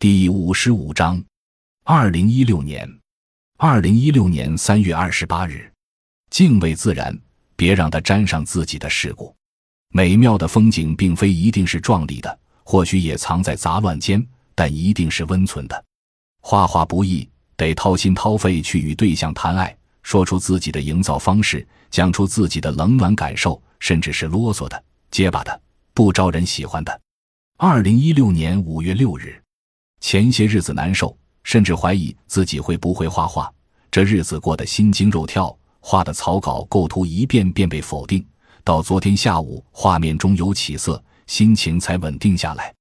第五十五章，二零一六年，二零一六年三月二十八日，敬畏自然，别让它沾上自己的事故。美妙的风景并非一定是壮丽的，或许也藏在杂乱间，但一定是温存的。画画不易，得掏心掏肺去与对象谈爱，说出自己的营造方式，讲出自己的冷暖感受，甚至是啰嗦的、结巴的、不招人喜欢的。二零一六年五月六日。前些日子难受，甚至怀疑自己会不会画画。这日子过得心惊肉跳，画的草稿构图一遍遍被否定。到昨天下午，画面中有起色，心情才稳定下来。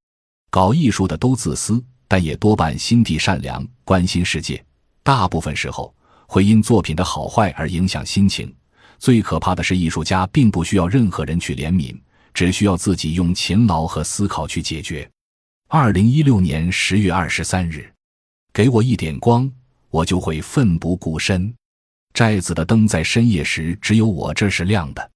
搞艺术的都自私，但也多半心地善良，关心世界。大部分时候会因作品的好坏而影响心情。最可怕的是，艺术家并不需要任何人去怜悯，只需要自己用勤劳和思考去解决。二零一六年十月二十三日，给我一点光，我就会奋不顾身。寨子的灯在深夜时只有我这是亮的，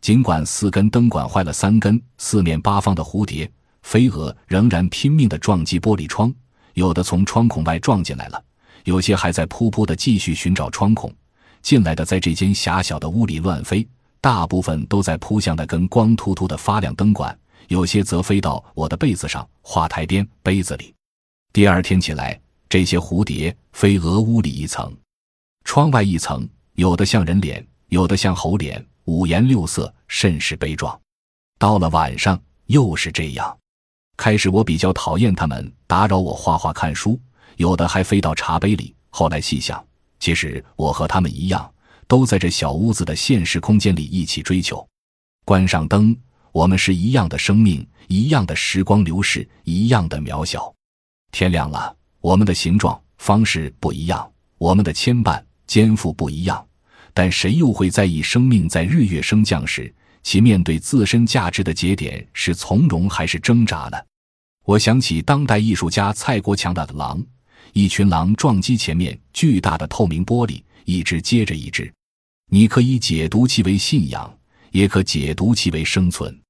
尽管四根灯管坏了三根，四面八方的蝴蝶、飞蛾仍然拼命地撞击玻璃窗，有的从窗孔外撞进来了，有些还在噗噗地继续寻找窗孔。进来的在这间狭小的屋里乱飞，大部分都在扑向那根光秃秃的发亮灯管。有些则飞到我的被子上、画台边、杯子里。第二天起来，这些蝴蝶飞蛾屋里一层，窗外一层，有的像人脸，有的像猴脸，五颜六色，甚是悲壮。到了晚上，又是这样。开始我比较讨厌它们打扰我画画、看书，有的还飞到茶杯里。后来细想，其实我和他们一样，都在这小屋子的现实空间里一起追求。关上灯。我们是一样的生命，一样的时光流逝，一样的渺小。天亮了，我们的形状方式不一样，我们的牵绊肩负不一样。但谁又会在意生命在日月升降时，其面对自身价值的节点是从容还是挣扎呢？我想起当代艺术家蔡国强的狼，一群狼撞击前面巨大的透明玻璃，一只接着一只。你可以解读其为信仰。也可解读其为生存。